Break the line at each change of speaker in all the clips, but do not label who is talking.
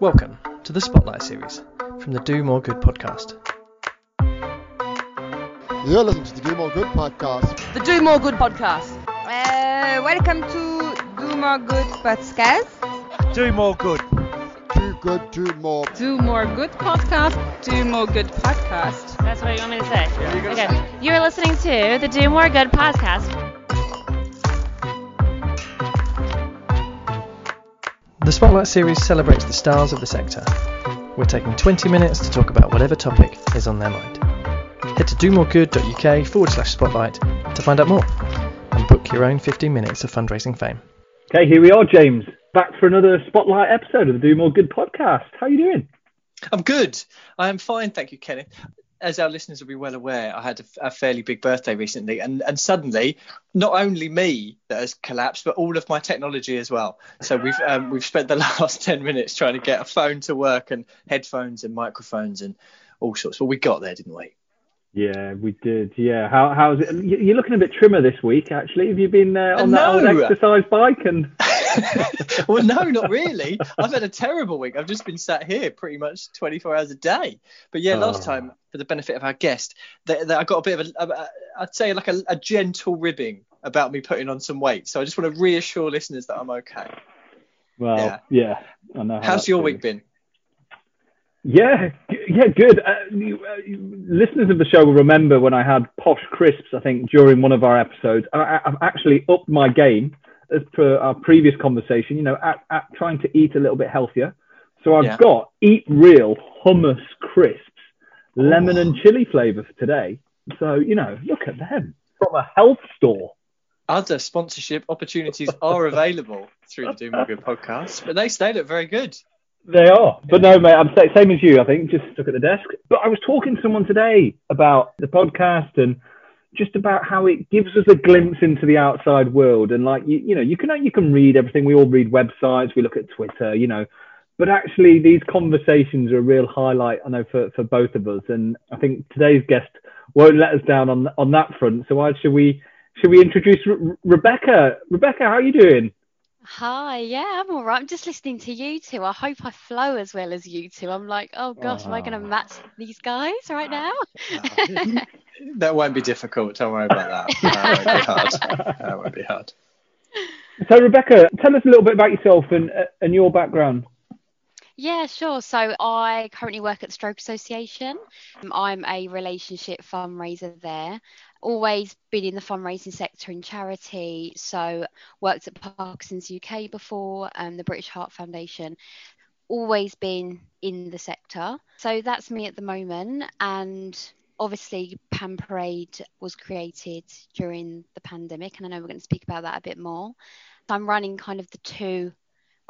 Welcome to the Spotlight series from the Do More Good podcast.
You're listening to the Do More Good podcast.
The Do More Good podcast. Uh, welcome to Do More Good podcast.
Do more good.
Do good, do more.
Do More Good podcast. Do More Good podcast.
That's what you want me to say. okay. You are listening to the Do More Good podcast.
The Spotlight series celebrates the stars of the sector. We're taking 20 minutes to talk about whatever topic is on their mind. Head to domoregood.uk forward slash spotlight to find out more and book your own 15 minutes of fundraising fame.
Okay, here we are, James, back for another spotlight episode of the Do More Good podcast. How are you doing?
I'm good. I am fine, thank you, Kenneth. As our listeners will be well aware, I had a, a fairly big birthday recently, and, and suddenly, not only me that has collapsed, but all of my technology as well. So we've um, we've spent the last ten minutes trying to get a phone to work and headphones and microphones and all sorts. But we got there, didn't we?
Yeah, we did. Yeah, how how's it? You- You're looking a bit trimmer this week, actually. Have you been uh, on that old exercise bike? And
well, no, not really. I've had a terrible week. I've just been sat here pretty much 24 hours a day. But yeah, last
Oh.
time, for the benefit of our guest, that, that I got a bit of a, a, I'd say like a, a gentle ribbing about me putting on some weight. So I just want to reassure listeners that I'm okay.
well,
Yeah.
yeah, I know. how
How's your week been?
Yeah, yeah, good. Uh, you, uh, you- listeners of the show will remember when I had posh crisps. I think during one of our episodes, I, I- I've actually upped my game as per our previous conversation. You know, at, at trying to eat a little bit healthier. So I've
Yeah.
got Eat Real hummus crisps, lemon and chili flavour for today. So you know, look at them from a health store.
Other sponsorship opportunities are available through the Do More Good podcast, but they stay look very good.
They are. But no, mate, I'm sa- same as you, I think, just stuck at the desk. But I was talking to someone today about the podcast and just about how it gives us a glimpse into the outside world. And like, you, you know, you can, you can read everything. We all read websites, we look at Twitter, you know, but actually these conversations are a real highlight, I know, for, for both of us. And I think today's guest won't let us down on, on that front. So why should we, should we introduce Re- Rebecca? Rebecca, how are you doing?
Hi, yeah, I'm all right. I'm just listening to you two. I hope I flow as well as you two. I'm like, oh gosh, am I going to
Oh.
match these guys right now?
That won't be difficult. Don't worry about that. That won't be hard. That won't be hard.
So, Rebecca, tell us a little bit about yourself and, uh, and your background.
Yeah, sure. So I currently work at Stroke Association. Um, I'm a relationship fundraiser there. Always been in the fundraising sector in charity. So worked at Parkinson's UK before, um, the British Heart Foundation. Always been in the sector. So that's me at the moment. And obviously, Pamperaid was created during the pandemic, and I know we're going to speak about that a bit more. So I'm running kind of the two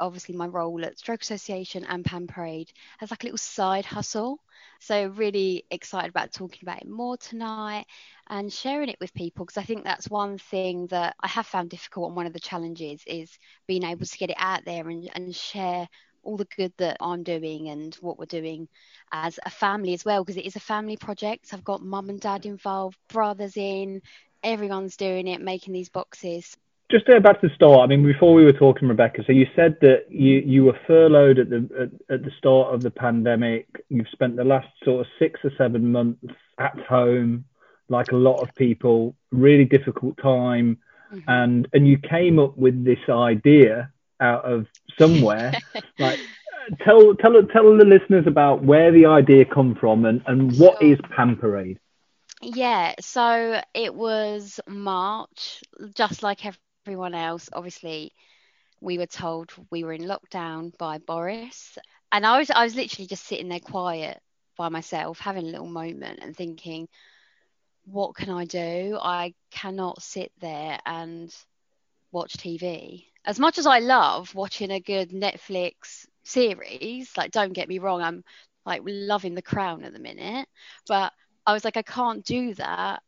obviously my role at Stroke Association and Pamperaid as like a little side hustle. So really excited about talking about it more tonight and sharing it with people because I think that's one thing that I have found difficult and one of the challenges is being able to get it out there and, and share all the good that I'm doing and what we're doing as a family as well because it is a family project. I've got mum and dad involved, brothers in, everyone's doing it, making these boxes.
Just to go back to the start, I mean, before we were talking, Rebecca, so you said that you, you were furloughed at the at, at the start of the pandemic. You've spent the last sort of six or seven months at home, like a lot of people, really difficult time,
Mhm.
and and you came up with this idea out of somewhere. like, tell tell tell the listeners about where the idea come from and and what
Sure.
is Pamperaid.
Yeah, so it was March, just like everyone else. Obviously, we were told we were in lockdown by Boris, and I was I was literally just sitting there quiet by myself, having a little moment and thinking, what can I do? I cannot sit there and watch TV. As much as I love watching a good Netflix series, like don't get me wrong, I'm like loving The Crown at the minute, but I was like, I can't do that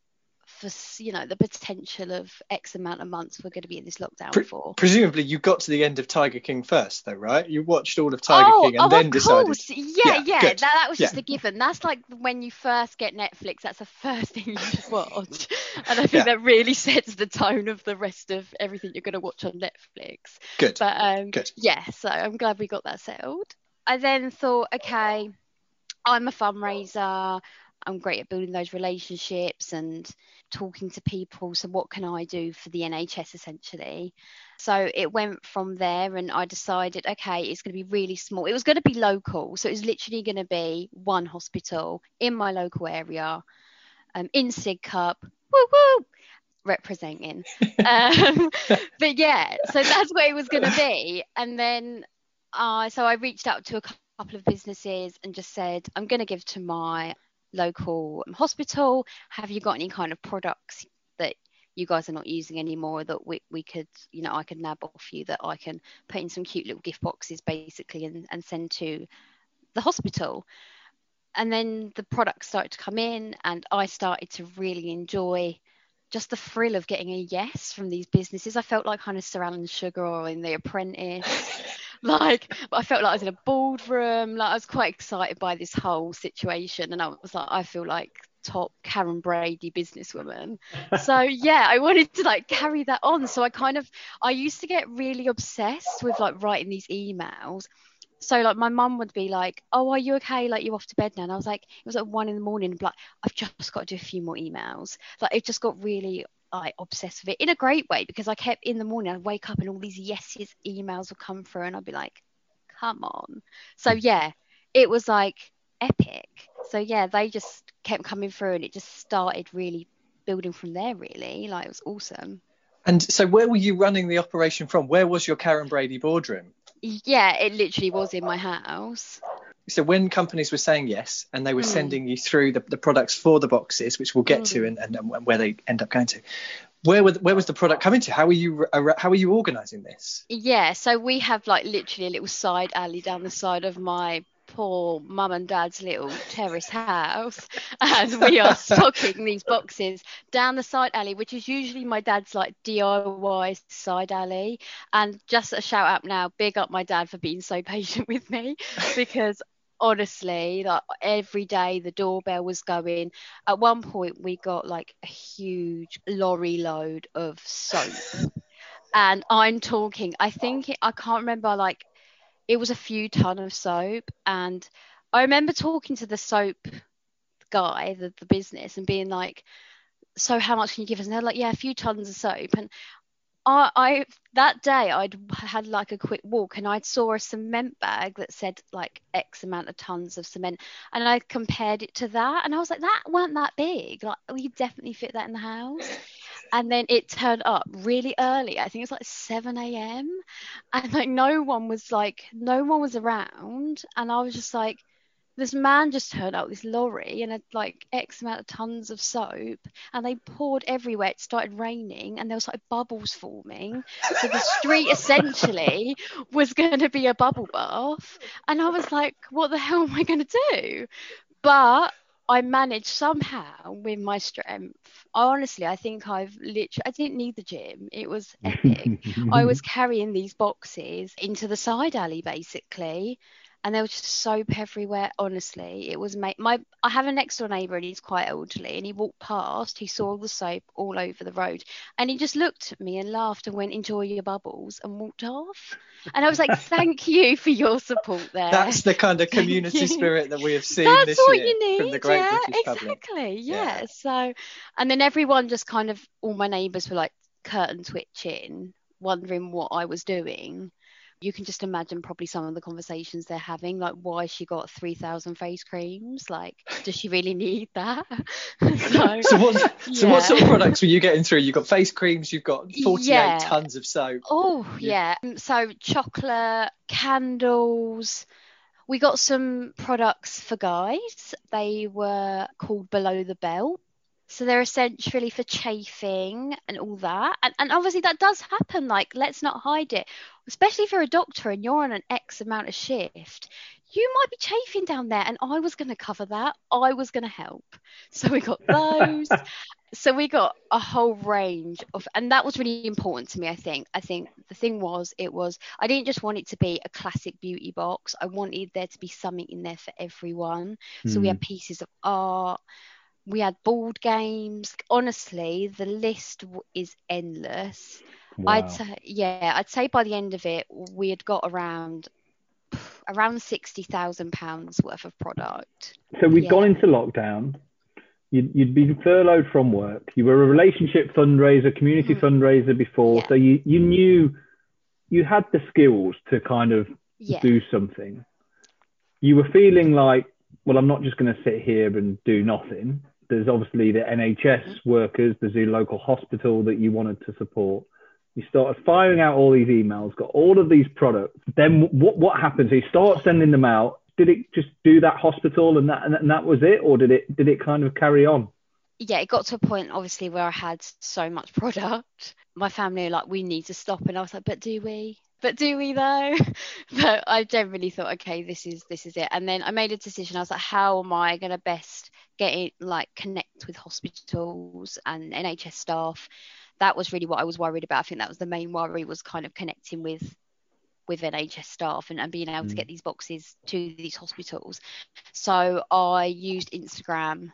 for you know the potential of X amount of months we're going to be in this lockdown
Pre-
for.
Presumably, you got to the end of Tiger King first, though, right? You watched all of Tiger
oh,
King and
oh,
then
of
decided.
course. Yeah,
Yeah,
yeah, that, that was just a given. That's like when you first get Netflix, that's the first thing you watch. And I think
Yeah.
that really sets the tone of the rest of everything you're going to watch on Netflix.
Good.
But um,
Good.
yeah, so I'm glad we got that settled. I then thought, okay, I'm a fundraiser. I'm great at building those relationships and talking to people. So, what can I do for the NHS essentially? So, it went from there, and I decided, okay, it's going to be really small. It was going to be local. So, it was literally going to be one hospital in my local area, um, in Sidcup, woo woo, representing. um, but yeah, so that's what it was going to be. And then, uh, so I reached out to a couple of businesses and just said, I'm going to give to my local um, hospital. Have you got any kind of products that you guys are not using anymore that we, we could, you know, I could nab off you that I can put in some cute little gift boxes basically and, and send to the hospital. And then the products started to come in and I started to really enjoy just the thrill of getting a yes from these businesses. I felt like kind of Sir Alan Sugar or in The Apprentice. like I felt like I was in a boardroom. Like I was quite excited by this whole situation, and I was like, I feel like top Karren Brady businesswoman. so yeah, I wanted to like carry that on. So I kind of I used to get really obsessed with like writing these emails. So like my mum would be like, "Oh, are you okay? Like you off to bed now?" And I was like, it was like one in the morning. Like I've just got to do a few more emails. Like it just got really like obsessed with it in a great way because I kept in the morning I'd wake up and all these yeses emails would come through and I'd be like, come on. So
Hmm.
yeah, it was like epic. So yeah, they just kept coming through and it just started really building from there really. Like it was awesome.
And so, where were you running the operation from? Where was your Karren Brady boardroom?
Yeah, it literally was in my house.
So, when companies were saying yes and they were
Mm.
sending you through the, the products for the boxes, which we'll get to,
Mm.
and, and, and where they end up going to, where were, where was the product coming to? How are you how were you organising this?
Yeah, so we have like literally a little side alley down the side of my poor mum and dad's little terrace house, and we are stocking these boxes down the side alley, which is usually my dad's like DIY side alley. And just a shout out now, big up my dad for being so patient with me because honestly like every day the doorbell was going. At one point we got like a huge lorry load of soap. And i'm talking i think it, i can't remember like it was a few ton of soap. And i remember talking to the soap guy the, the business and being like so how much can you give us? And they're like yeah a few tons of soap. And I, I that day I'd had like a quick walk and I saw a cement bag that said like X amount of tons of cement and I compared it to that and I was like that weren't that big. Like oh, we could definitely fit that in the house. And then it turned up really early. I think it was like 7 a.m and like no one was like no one was around and I was just like this man just turned up this lorry and had like X amount of tons of soap and they poured everywhere. It started raining and there was like bubbles forming. So the street essentially was going to be a bubble bath. And I was like, what the hell am I going to do? But I managed somehow with my strength. I honestly, I think I've literally, I didn't need the gym. It was epic. I was carrying these boxes into the side alley basically and there was just soap everywhere honestly it was ma- my i have a next door neighbor and he's quite elderly and he walked past he saw the soap all over the road and he just looked at me and laughed and went enjoy your bubbles and walked off and i was like thank you for your support there
That's the kind of community spirit that we have seen
that's
this
what
year
you need
from the Great
yeah
British Public.
exactly
Yeah.
yeah. so and then everyone just kind of all my neighbors were like curtain twitching wondering what i was doing you can just imagine probably some of the conversations they're having like why she got 3000 face creams like does she really need that so,
So what? So what sort of products were you getting through? You've got face creams. You've got 48
Yeah.
tons of soap.
Oh yeah. Um, So chocolate, candles. We got some products for guys. They were called Below the Belt. So they're essentially for chafing and all that. And, and obviously that does happen. Like, let's not hide it. Especially for a doctor and you're on an X amount of shift. You might be chafing down there, and I was going to cover that. I was going to help. So we got those. so we got a whole range of and that was really important to me i think i think the thing was it was i didn't just want it to be a classic beauty box i wanted there to be something in there for everyone so we had hmm. pieces of art we had board games honestly the list is endless i'd say yeah i'd say by the end of it we had got around around sixty thousand pounds worth of product.
So we'd
Yeah.
gone into lockdown. You'd, you'd been furloughed from work. You were a relationship fundraiser, community
Mhm.
fundraiser before.
Yeah.
So you, you knew you had the skills to kind of
Yeah,
do something. You were feeling like, well, I'm not just going to sit here and do nothing. There's obviously the NHS mm-hmm. workers, there's the local hospital that you wanted to support. You started firing out all these emails, got all of these products. Then what what happens? You start sending them out. Did it just do that hospital and that and that was it, or did it did it kind of carry on?
yeah. It got to a point, obviously, where I had so much product. My family were like, "We need to stop," and I was like, "But do we? But do we though?" but I generally thought, "Okay, this is this is it." And then I made a decision. I was like, "How am I going to best get it, like connect with hospitals and NHS staff?" That was really what I was worried about. I think that was the main worry was kind of connecting with with NHS staff and, and being able to
Mm.
get these boxes to these hospitals. So I used Instagram.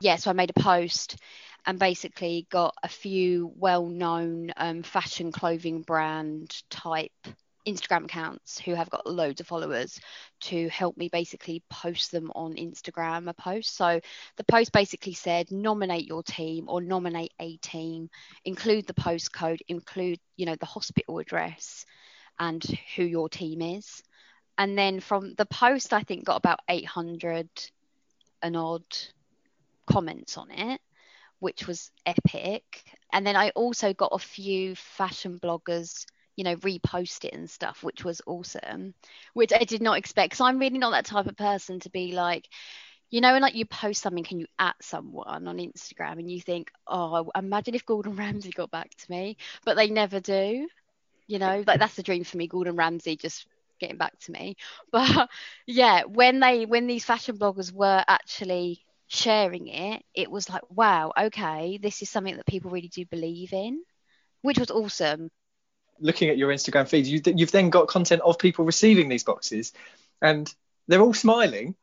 Yeah, so I made a post and basically got a few well-known um, fashion clothing brand type Instagram accounts who have got loads of followers to help me basically post them on Instagram a post. So the post basically said nominate your team or nominate a team, include the postcode, include you know the hospital address and who your team is. And then from the post I think got about 800 and odd comments on it, which was epic. And then I also got a few fashion bloggers, you know, repost it and stuff, which was awesome, which I did not expect. Because I'm really not that type of person to be like, you know, when like you post something can you at someone on Instagram and you think, oh, imagine if Gordon Ramsay got back to me, but they never do. You know, like that's the dream for me, Gordon Ramsay just getting back to me. But yeah, when they when these fashion bloggers were actually sharing it, it was like, wow, okay, this is something that people really do believe in, which was awesome.
looking at your Instagram feed, you, you've then got content of people receiving these boxes, and they're all smiling,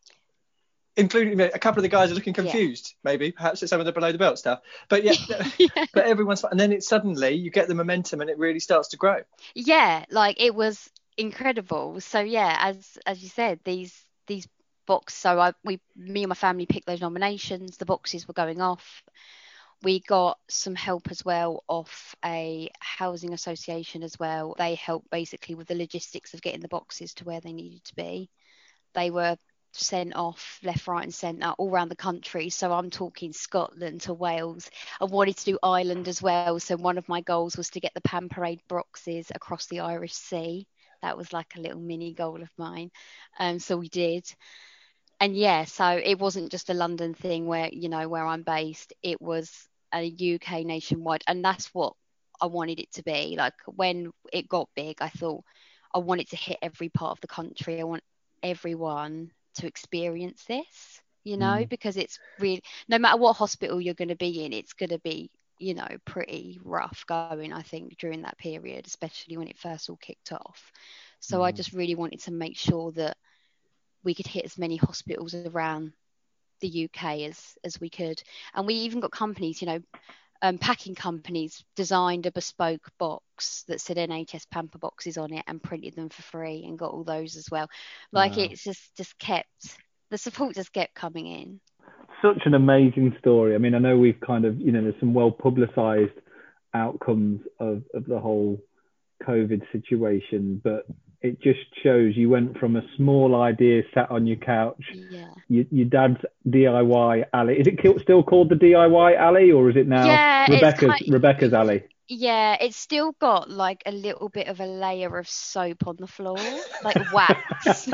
including a couple of the guys are looking
Yeah.
confused, maybe perhaps at some of the below the belt stuff. But yeah,
yeah.
but everyone's and then it suddenly you get the momentum and it really starts to grow.
yeah like it was incredible so yeah as as you said these these box so i we me and my family picked those nominations the boxes were going off. We got some help as well off a housing association as well. They helped basically with the logistics of getting the boxes to where they needed to be. They were sent off left right and centre all around the country. So i'm talking scotland to wales. I wanted to do Ireland as well. So one of my goals was to get the Pamperaid boxes across the Irish Sea. That was like a little mini goal of mine. Um, so we did. And yeah, so it wasn't just a London thing where, you know, where I'm based. It was a UK nationwide. And that's what I wanted it to be. Like when it got big, I thought I wanted to hit every part of the country. I want everyone to experience this, you know,
Mm.
because it's really no matter what hospital you're going to be in, it's going to be, you know, pretty rough going, I think, during that period, especially when it first all kicked off. So I
Mhm.
just really wanted to make sure that we could hit as many hospitals around the UK as as we could. And we even got companies, you know, um, packing companies designed a bespoke box that said NHS Pamper boxes on it and printed them for free and got all those as well. Like
Wow.
it's just just kept the support just kept coming in.
Such an amazing story. I mean, I know we've kind of, you know, there's some well publicized outcomes of, of the whole COVID situation, but it just shows you went from a small idea sat on your couch,
Yeah.
your, your dad's DIY alley. Is it still called the DIY alley or is it now
Yeah,
Rebecca's, Rebecca's alley?
Yeah, it's still got like a little bit of a layer of soap on the floor, like wax.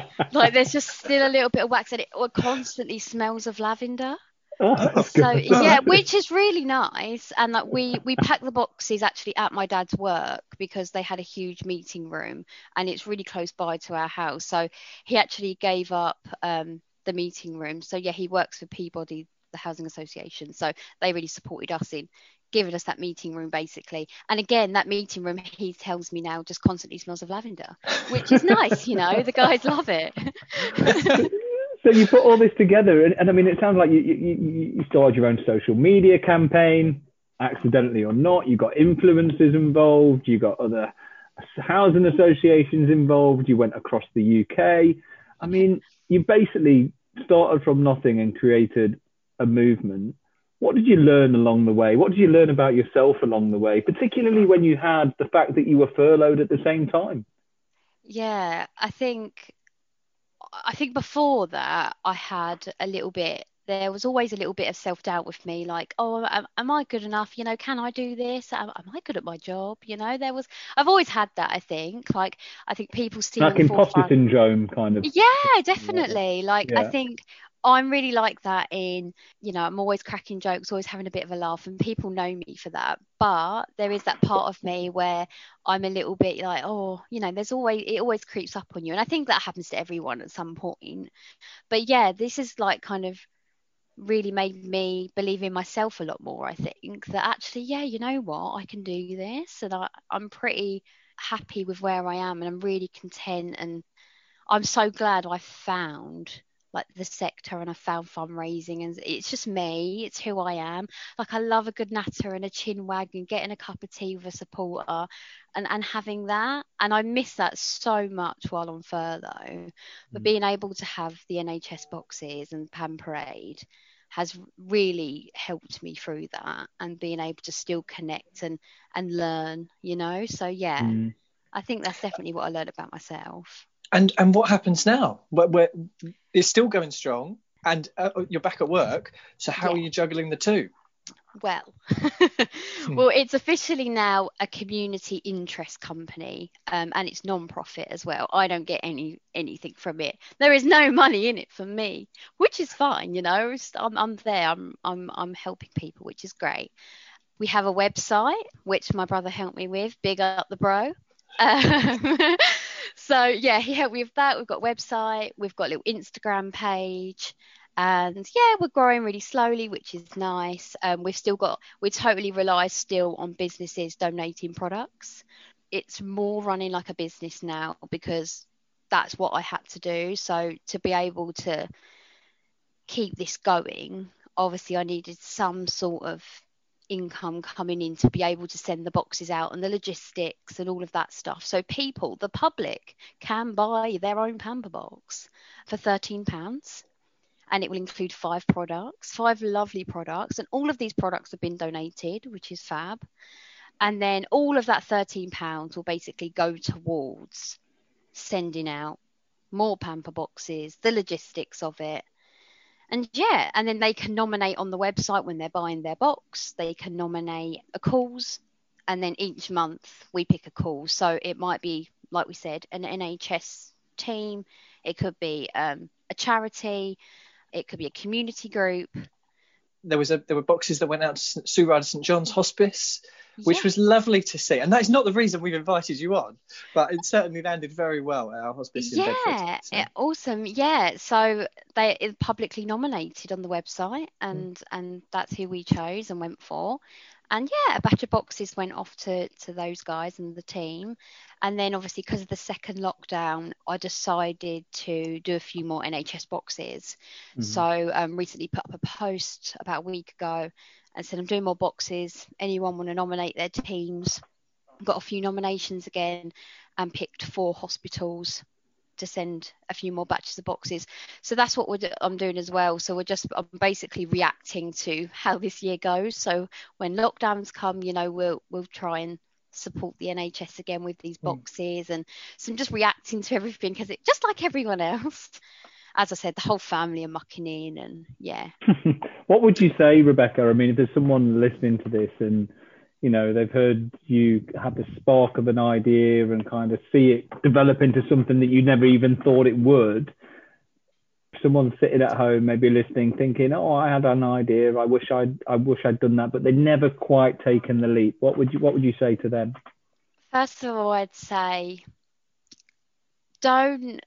like there's just still a little bit of wax and it constantly smells of lavender.
Oh,
So
good.
yeah, which is really nice. And like we we packed the boxes actually at my dad's work because they had a huge meeting room and it's really close by to our house. So he actually gave up um, the meeting room. So yeah, he works for Peabody, the housing association. So they really supported us in giving us that meeting room basically. And again, that meeting room he tells me now just constantly smells of lavender, which is nice. You know, the guys love it.
so you put all this together, and, and I mean, it sounds like you, you, you you started your own social media campaign, accidentally or not. You got influencers involved. You got other housing associations involved. You went across the UK. I mean, you basically started from nothing and created a movement. What did you learn along the way? What did you learn about yourself along the way, particularly when you had the fact that you were furloughed at the same time?
Yeah, I think I think before that I had a little bit there was always a little bit of self doubt with me, like, oh, am, am, I good enough? You know, can I do this? Am, am, I good at my job? You know, there was, I've always had that. I think, like, I think people see
like imposter syndrome, kind of.
Yeah, definitely. Like, yeah. I think I'm really like that in, you know, I'm always cracking jokes, always having a bit of a laugh, and people know me for that. But there is that part of me where I'm a little bit like, oh, you know, there's always, it always creeps up on you. And I think that happens to everyone at some point. But yeah, this is like kind of really made me believe in myself a lot more. I think that actually, yeah, you know what, I can do this. And I, I'm pretty happy with where I am and I'm really content. And I'm so glad I found like the sector and I found fundraising and it's just me, it's who I am. Like I love a good natter and a chin wag and getting a cup of tea with a supporter and, and having that. And I miss that so much while on furlough. But mm. being able to have the NHS boxes and Pamperaid has really helped me through that and being able to still connect and and learn, you know. So yeah. Mm. I think that's definitely what I learned about myself.
And and what happens now? Where, where it's still going strong, and uh, you're back at work. So how yeah. are you juggling the two?
Well, hmm. well, it's officially now a community interest company, um, and it's non-profit as well. I don't get any anything from it. There is no money in it for me, which is fine. You know, I'm, I'm there. I'm I'm I'm helping people, which is great. We have a website which my brother helped me with. Big up the bro. Um, so yeah, me with that. We've got website, we've got a little Instagram page, and yeah, we're growing really slowly, which is nice. Um, we've still got we totally rely still on businesses donating products. It's more running like a business now because that's what I had to do. So to be able to keep this going, obviously I needed some sort of income coming in to be able to send the boxes out and the logistics and all of that stuff. So people, the public, can buy their own pamper box for thirteen pounds. And it will include five products, five lovely products, and all of these products have been donated, which is fab. And then all of that £13 will basically go towards sending out more pamper boxes, the logistics of it, and yeah, and then they can nominate on the website when they're buying their box. They can nominate a cause, and then each month we pick a cause. So it might be, like we said, an NHS team. It could be um, a charity. It could be a community group.
There was a there were boxes that went out to Sue Ryder St John's Hospice which yeah. was lovely to see. And that's not the reason we've invited you on, but it certainly landed very well at our hospice
yeah,
in Bedford.
So. awesome. Yeah, so they publicly nominated on the website, and mm. and that's who we chose and went for. And yeah, a batch of boxes went off to to those guys and the team. And then obviously because of the second lockdown, I decided to do a few more NHS boxes. Mm-hmm. So um, recently put up a post about a week ago and said I'm doing more boxes. Anyone want to nominate their teams? Got a few nominations again and picked four hospitals to send a few more batches of boxes. So that's what do- I'm doing as well. So we're just I'm basically reacting to how this year goes. So when lockdowns come, you know, we'll we'll try and support the NHS again with these hmm. boxes mm. and so I'm just reacting to everything because it just like everyone else as I said, the whole family are mucking in, and yeah.
what would you say, Rebecca? I mean, if there's someone listening to this and you know they've heard you have the spark of an idea and kind of see it develop into something that you never even thought it would. Someone sitting at home, maybe listening, thinking, "Oh, I had an idea. I wish I'd, I wish I'd done that," but they never quite taken the leap. What would you, what would you say to them?
First of all, I'd say don't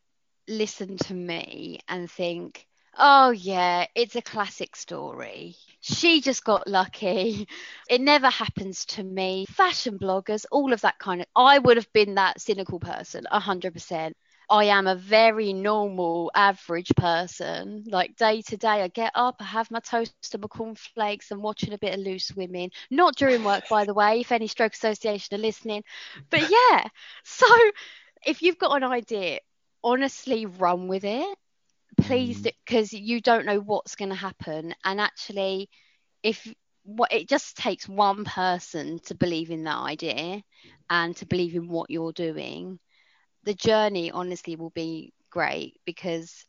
listen to me and think, oh, yeah, it's a classic story. She just got lucky. It never happens to me. Fashion bloggers, all of that kind of. I would have been that cynical person, 100%. I am a very normal, average person. Like day to day, I get up, I have my toast and my cornflakes, and watching a bit of loose women. Not during work, by the way, if any stroke association are listening. But yeah, so if you've got an idea, honestly, run with it. Please, because you don't know what's going to happen. And actually, if what it just takes one person to believe in that idea and to believe in what you're doing the journey honestly will be great because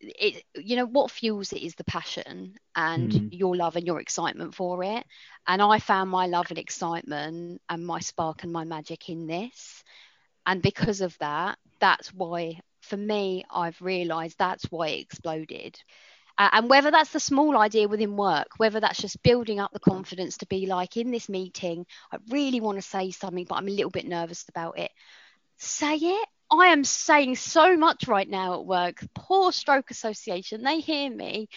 it you know what fuels it is the passion and
Mm.
your love and your excitement for it and i found my love and excitement and my spark and my magic in this and because of that that's why for me i've realized that's why it exploded uh, and whether that's the small idea within work whether that's just building up the confidence to be like in this meeting i really want to say something but i'm a little bit nervous about it say it. I am saying so much right now at work. Poor Stroke Association, they hear me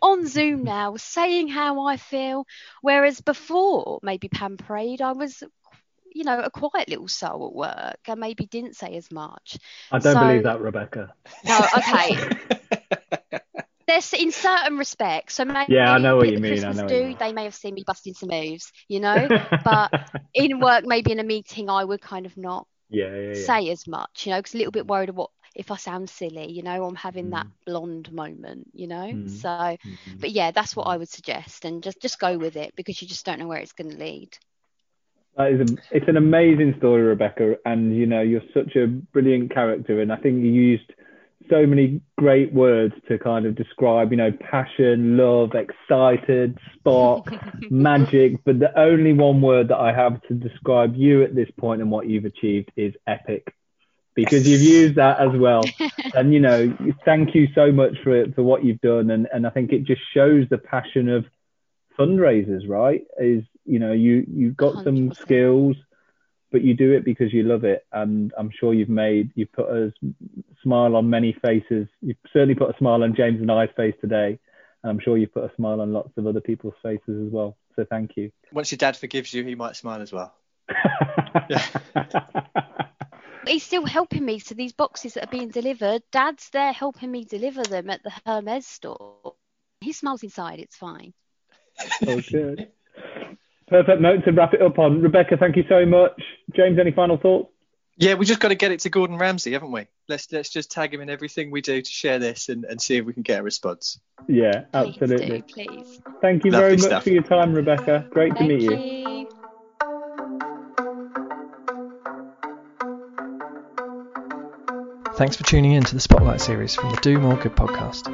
on Zoom now saying how I feel. Whereas before, maybe Pamperaid, I was, you know, a quiet little soul at work and maybe didn't say as much.
I don't
So-
believe that, Rebecca.
No, okay. There's in certain respects. So maybe
Yeah, I know what you mean, I know
do,
mean.
they may have seen me busting some moves, you know. but in work, maybe in a meeting, I would kind of not
yeah, yeah, yeah.
say as much, you know, because a little bit worried of what if I sound silly, you know, I'm having that
Mm.
blonde moment, you know.
Mm.
So,
Mhm.
but yeah, that's what I would suggest, and just just go with it because you just don't know where it's going to lead.
That is a, it's an amazing story, Rebecca, and you know you're such a brilliant character, and I think you used so many great words to kind of describe, you know, passion, love, excited, spark, magic. But the only one word that I have to describe you at this point and what you've achieved is epic, because you've used that as well. And you know, thank you so much for for what you've done, and and I think it just shows the passion of fundraisers, right? Is you know you you've got some
100%.
skills, but you do it because you love it, and I'm sure you've made you've put a smile on many faces. You've certainly put a smile on James and I's face today, and I'm sure you've put a smile on lots of other people's faces as well. So thank you.
Once your dad forgives you, he might smile as well.
He's still helping me. So these boxes that are being delivered, Dad's there helping me deliver them at the Hermes store. He smiles inside. It's fine.
Oh, okay. Perfect note to wrap it up on. Rebecca, thank you so much. James, any final thoughts?
Yeah, we just got to get it to Gordon Ramsay, haven't we? Let's let's just tag him in everything we do to share this and, and see if we can get a response.
Yeah, absolutely.
Please
absolutely.
do, please.
Thank you
Lovely
very much
stuff.
for your time, Rebecca. Great to meet you.
you.
Thanks for tuning in to the Spotlight series from the Do More Good podcast.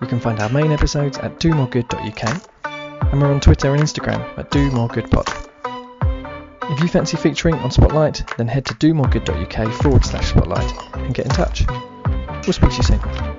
You can find our main episodes at domoregood.uk and we're on Twitter and Instagram at Do More Good Pod. If you fancy featuring on Spotlight, then head to domoregood.uk forward slash spotlight and get in touch. We'll speak to you soon.